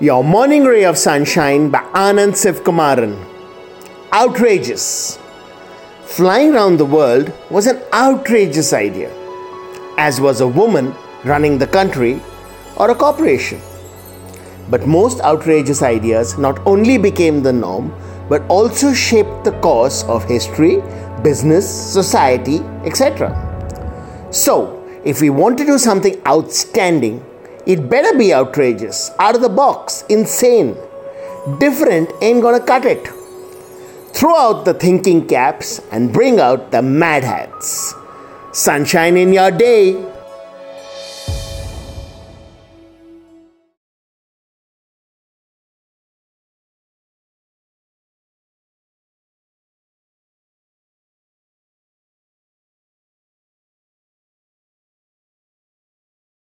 Your Morning Ray of Sunshine by Anand Sivkumaran. Outrageous. Flying around the world was an outrageous idea, as was a woman running the country or a corporation. But most outrageous ideas not only became the norm, but also shaped the course of history, business, society, etc. So, if we want to do something outstanding, it better be outrageous, out of the box, insane. Different ain't gonna cut it. Throw out the thinking caps and bring out the mad hats. Sunshine in your day.